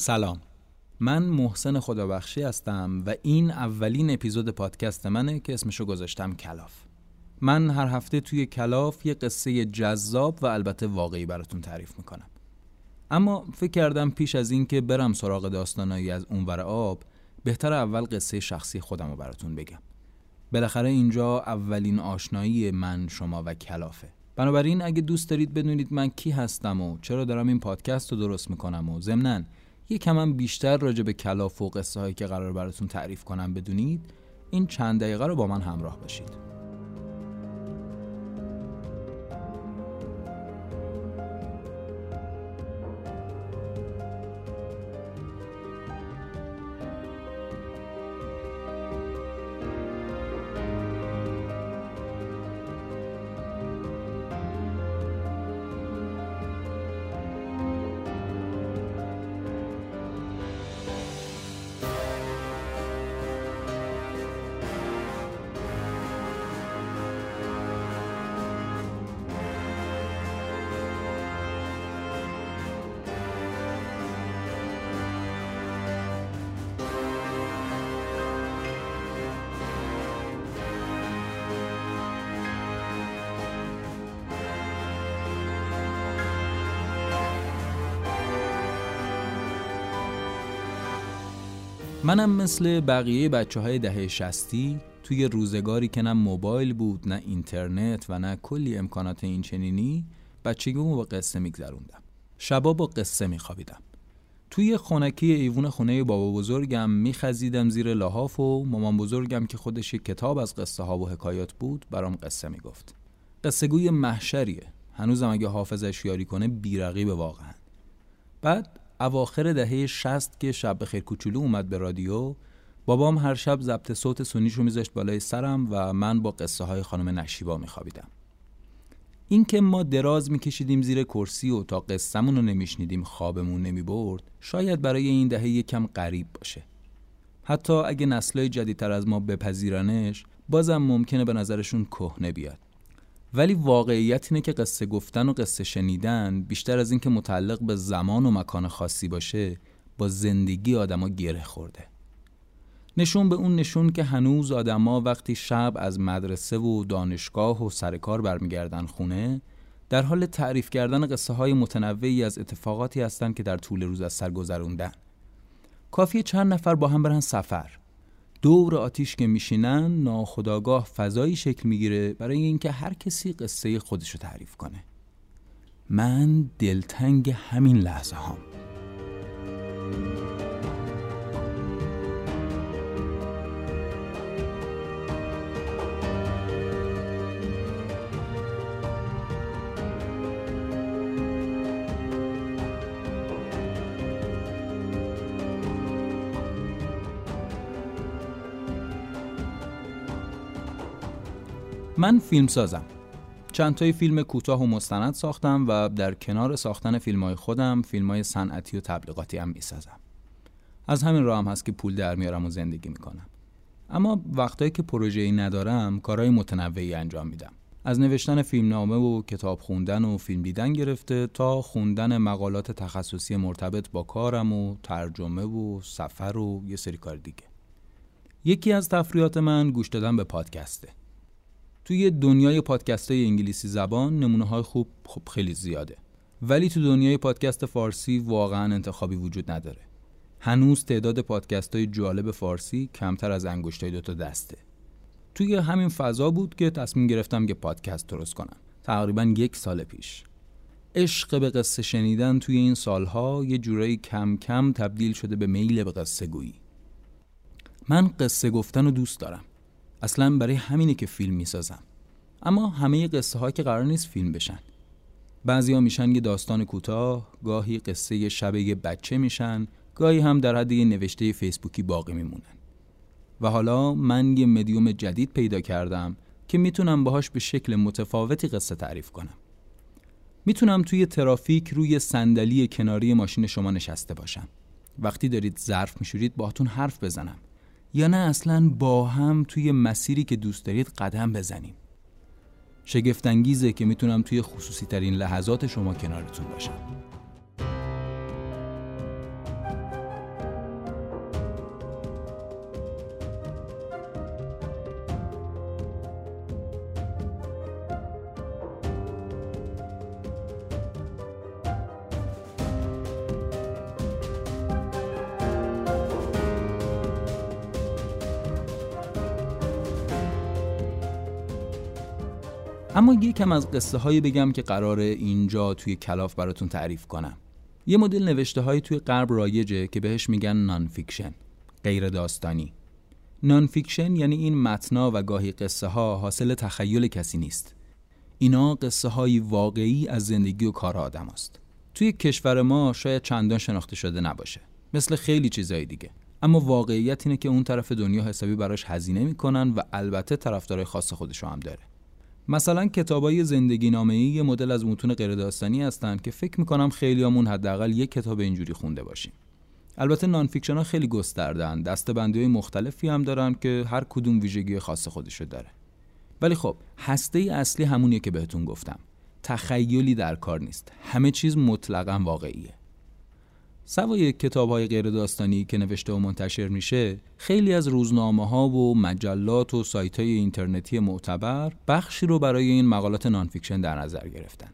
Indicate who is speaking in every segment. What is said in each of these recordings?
Speaker 1: سلام. من محسن خدابخشی هستم و این اولین اپیزود پادکست منه که اسمشو گذاشتم کلاف. من هر هفته توی کلاف یه قصه جذاب و البته واقعی براتون تعریف می‌کنم. اما فکر کردم پیش از اینکه برم سراغ داستانایی از اونور آب بهتر اول قصه شخصی خودم رو براتون بگم. بالاخره اینجا اولین آشنایی من شما و کلافه. بنابراین اگه دوست دارید بدونید من کی هستم و چرا دارم این پادکست رو درست می‌کنم و ضمناً یه کمم بیشتر راجع به کلاف و قصه هایی که قرار براتون تعریف کنم بدونید این چند دقیقه رو با من همراه باشید. منم مثل بقیه بچه های دهه شستی توی روزگاری که نه موبایل بود نه اینترنت و نه کلی امکانات این چنینی بچگیمو با قصه میگذروندم. شبا با قصه میخوابیدم. توی خونکی ایوون خونه بابا بزرگم میخزیدم زیر لحاف و مامان بزرگم که خودش یک کتاب از قصه ها و حکایات بود برام قصه می‌گفت. قصه گوی محشریه. هنوزم اگه حافظش یاری کنه بیرقیب واقعا. بعد اواخر دهه 60 که شب خیر کوچولو اومد به رادیو بابام هر شب ضبط صوت سونیشو میذاشت بالای سرم و من با قصه های خانم نشیبا میخوابیدم. اینکه ما دراز میکشیدیم زیر کرسی و تا قصهمون رو نمیشنیدیم خوابمون نمی‌برد شاید برای این دهه یکم غریب باشه. حتی اگه نسلای جدیدتر از ما بپذیرنش بازم ممکنه به نظرشون کهنه بیاد. ولی واقعیت اینه که قصه گفتن و قصه شنیدن بیشتر از اینکه متعلق به زمان و مکان خاصی باشه با زندگی آدما گره خورده. نشون به اون نشون که هنوز آدما وقتی شب از مدرسه و دانشگاه و سرکار برمیگردن خونه در حال تعریف کردن قصه های متنوعی از اتفاقاتی هستند که در طول روز از سر گذروندن. کافی چند نفر با هم برن سفر. دور آتیش که میشینن ناخداگاه فضایی شکل می‌گیره برای اینکه هر کسی قصه خودش رو تعریف کنه. من دلتنگ همین لحظه هام من فیلم سازم. چند تای فیلم کوتاه و مستند ساختم و در کنار ساختن فیلم های خودم فیلم های صنعتی و تبلیغاتی هم می‌سازم. از همین راه هم هست که پول در میارم و زندگی می‌کنم. اما وقتایی که پروژه ای ندارم کارهای متنوعی انجام میدم. از نوشتن فیلمنامه و کتاب خوندن و فیلم دیدن گرفته تا خوندن مقالات تخصصی مرتبط با کارم و ترجمه و سفر و یه سری کار دیگه. یکی از تفریات من گوش دادن به پادکسته. توی دنیای پادکست های انگلیسی زبان نمونه های خوب خب خیلی زیاده. ولی تو دنیای پادکست فارسی واقعا انتخابی وجود نداره. هنوز تعداد پادکست های جالب فارسی کمتر از انگشتای دوتا دسته. توی همین فضا بود که تصمیم گرفتم که پادکست درست کنم. تقریبا یک سال پیش. عشق به قصه شنیدن توی این سالها یه جورایی کم کم تبدیل شده به میل به قصه گویی من قصه گفتن رو دوست دارم. اصلا برای همینه که فیلم می‌سازم. اما همه قصه ها که قرار نیست فیلم بشن. بعضیا میشن یه داستان کوتاه گاهی قصه شب یه بچه میشن گاهی هم در حد یه نوشته فیسبوکی باقی میمونن. و حالا من یه مدیوم جدید پیدا کردم که می‌تونم باهاش به شکل متفاوتی قصه تعریف کنم. می‌تونم توی ترافیک روی صندلی کناری ماشین شما نشسته باشم. وقتی دارید ظرف میشورید باهاتون حرف بزنم. یا نه اصلا با هم توی مسیری که دوست دارید قدم بزنیم. شگفتانگیزه که می‌تونم توی خصوصی ترین لحظات شما کنارتون باشم. اما یکم از قصه هایی بگم که قراره اینجا توی کلاف براتون تعریف کنم. یه مدل نوشته های توی غرب رایجه که بهش میگن non-fiction غیر داستانی. non-fiction یعنی این متنا و گاهی قصه ها حاصل تخیل کسی نیست. اینا قصه های واقعی از زندگی و کار آدم هاست. توی کشور ما شاید چندان شناخته شده نباشه. مثل خیلی چیزهای دیگه. اما واقعیت اینه که اون طرف دنیا حسابی براش هزینه می‌کنن و البته طرفدارای خاص خودشو هم داره. مثلا کتابای زندگی نامه ای مدل از متون غیر داستانی هستن که فکر می‌کنم خیلیامون حداقل یک کتاب اینجوری خونده باشیم. البته non-fiction ها خیلی گستردن دسته بندی های مختلفی هم دارن که هر کدوم ویژگی خاص خودشو داره. ولی خب هسته اصلی همونیه که بهتون گفتم. تخیلی در کار نیست. همه چیز مطلقا واقعیه. سوای کتاب های غیر داستانی که نوشته و منتشر میشه خیلی از روزنامه ها و مجلات و سایت های اینترنتی معتبر بخشی رو برای این مقالات non-fiction در نظر گرفتن.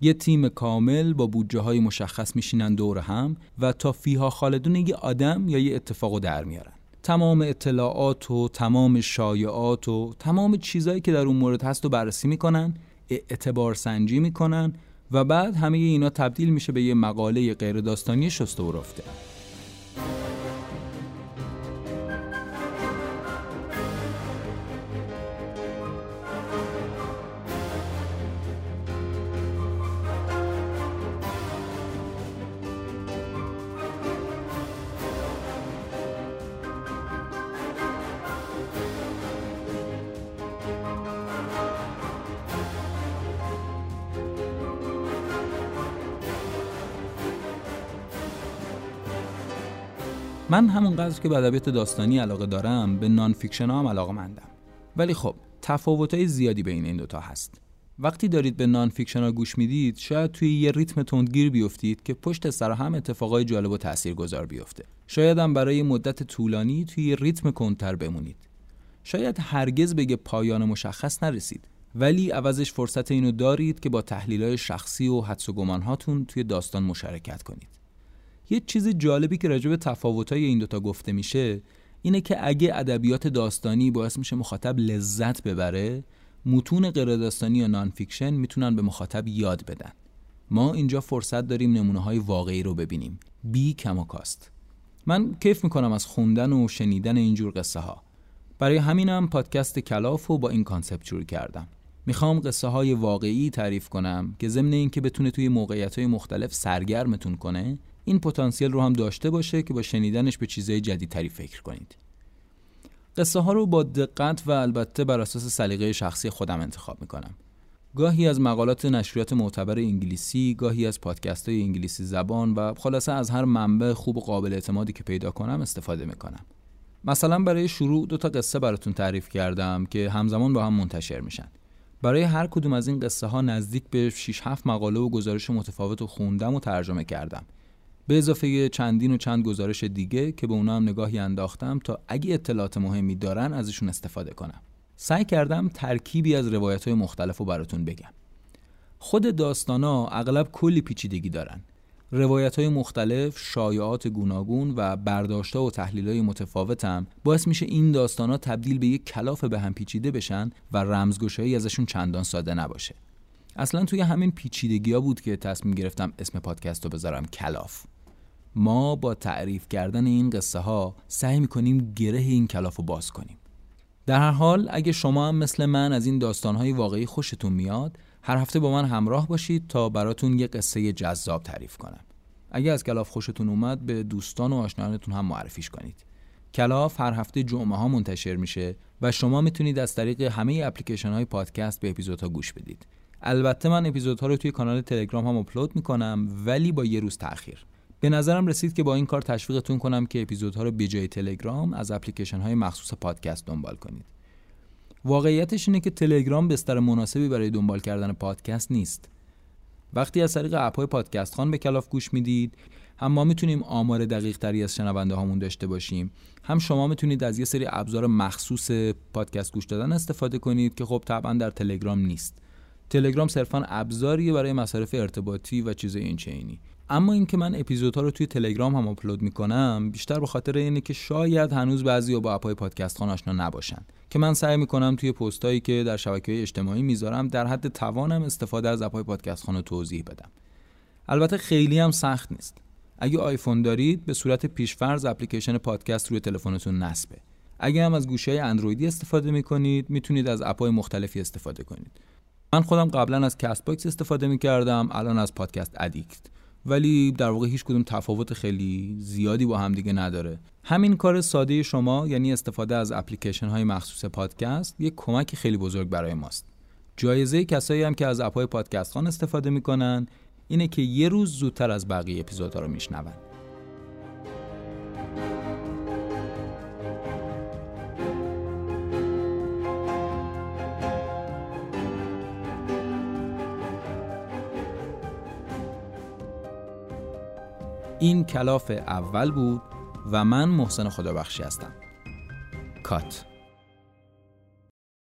Speaker 1: یه تیم کامل با بودجه های مشخص میشینن دور هم و تا فیها خالدون یه آدم یا یه اتفاق در میارن. تمام اطلاعات و تمام شایعات و تمام چیزهایی که در اون مورد هست رو بررسی می‌کنن اعتبار سنجی می‌کنن و بعد همه اینا تبدیل میشه به یه مقاله غیر داستانی شسته و رفته من همونقدر که به ادبیات داستانی علاقه دارم به non-fiction هم علاقه مندم. ولی خب تفاوت‌های زیادی بین این دوتا هست. وقتی دارید به non-fiction ها گوش می‌دید شاید توی یه ریتم تند گیر بیفتید که پشت سر هم اتفاقای جالب و تاثیرگذار بیفته. شاید هم برای مدت طولانی توی یه ریتم کندتر بمونید. شاید هرگز به پایان مشخص نرسید ولی عوضش فرصت اینو دارید که با تحلیل شخصی و حدس و گمانهاتون توی داستان مشارکت کنید. یه چیز جالبی که راجع به تفاوت‌های این دوتا گفته میشه اینه که اگه ادبیات داستانی باعث میشه مخاطب لذت ببره متون غیر داستانی یا non-fiction می‌تونن به مخاطب یاد بدن. ما اینجا فرصت داریم نمونه های واقعی رو ببینیم. بی کم و کاست من کیف می‌کنم از خوندن و شنیدن اینجور قصه ها برای همینم پادکست کلاف رو با این concept شروع کردم. می‌خوام قصه های واقعی تعریف کنم که ضمن اینکه بتونه توی موقعیت های مختلف سرگرمتون کنه این پتانسیل رو هم داشته باشه که با شنیدنش به چیزهای جدیدتری فکر کنید. قصه ها رو با دقت و البته بر اساس سلیقه شخصی خودم انتخاب می‌کنم. گاهی از مقالات نشریات معتبر انگلیسی، گاهی از پادکست های انگلیسی زبان و خلاصه از هر منبع خوب و قابل اعتمادی که پیدا کنم استفاده می‌کنم. مثلا برای شروع دو تا قصه براتون تعریف کردم که همزمان با هم منتشر میشن. برای هر کدوم از این قصه ها نزدیک به 6 7 مقاله و گزارش متفاوت و خوندم و ترجمه کردم. به اضافه چندین و چند گزارش دیگه که به اونا هم نگاهی انداختم تا اگه اطلاعات مهمی دارن ازشون استفاده کنم سعی کردم ترکیبی از روایت های مختلف رو براتون بگم خود داستانا اغلب کلی پیچیدگی دارن روایت های مختلف، شایعات گوناگون و برداشتها و تحلیل های متفاوتم باعث میشه این داستانا تبدیل به یک کلاف به هم پیچیده بشن و رمزگشایی ازشون چندان ساده نباشه. اصلا توی همین پیچیدگی ها بود که تصمیم گرفتم اسم پادکست رو بذارم کلاف. ما با تعریف کردن این قصه ها سعی می‌کنیم گره این کلاف رو باز کنیم. در هر حال اگه شما هم مثل من از این داستانهای واقعی خوشتون میاد هر هفته با من همراه باشید تا براتون یه قصه جذاب تعریف کنم. اگه از کلاف خوشتون اومد به دوستان و آشنایانتون هم معرفیش کنید. کلاف هر هفته جمعه ها منتشر میشه و شما می‌تونید از طریق همه اپلیکیشن های پادکست به اپیزودها گوش بدید. البته من اپیزودها رو توی کانال تلگرام هم آپلود می‌کنم ولی با یه روز تاخیر به نظرم رسید که با این کار تشویقتون کنم که اپیزودها رو به جای تلگرام از اپلیکیشن های مخصوص پادکست دنبال کنید. واقعیتش اینه که تلگرام بستر مناسبی برای دنبال کردن پادکست نیست. وقتی از طریق اپ های پادکست خوان به کلاف گوش می‌دید هم ما می‌تونیم آمار دقیق تری از شنونده هامون داشته باشیم هم شما می‌تونید از یه سری ابزار مخصوص پادکست گوش دادن استفاده کنید که خب طبعا در تلگرام نیست تلگرام صرفا ابزاریه برای مصارف ارتباطی و چیز این چینی اما اینکه من اپیزودها رو توی تلگرام هم آپلود می‌کنم بیشتر به خاطر اینه که شاید هنوز بعضی با اپای پادکست خان آشنا نباشن. که من سعی می‌کنم توی پستایی که در شبکه اجتماعی می‌ذارم در حد توانم استفاده از اپای پادکست خان رو توضیح بدم. البته خیلی هم سخت نیست. اگه آیفون دارید به صورت پیشفرض اپلیکیشن پادکست روی تلفنتون نصبه. اگه هم از گوشی اندرویدی استفاده می‌کنید می‌تونید از اپای مختلفی استفاده کنید. من خودم قبلا از Castbox استفاده می‌کردم الان از Podcast Addict ولی در واقع هیچ کدوم تفاوت خیلی زیادی با هم دیگه نداره. همین کار ساده شما یعنی استفاده از اپلیکیشن های مخصوص پادکست یک کمک خیلی بزرگ برای ماست. جایزه کسایی هم که از اپهای پادکست خوان استفاده می‌کنن اینه که یه روز زودتر از بقیه اپیزودها رو میشنون. این کلاف اول بود و من محسن خدابخشی هستم. کات.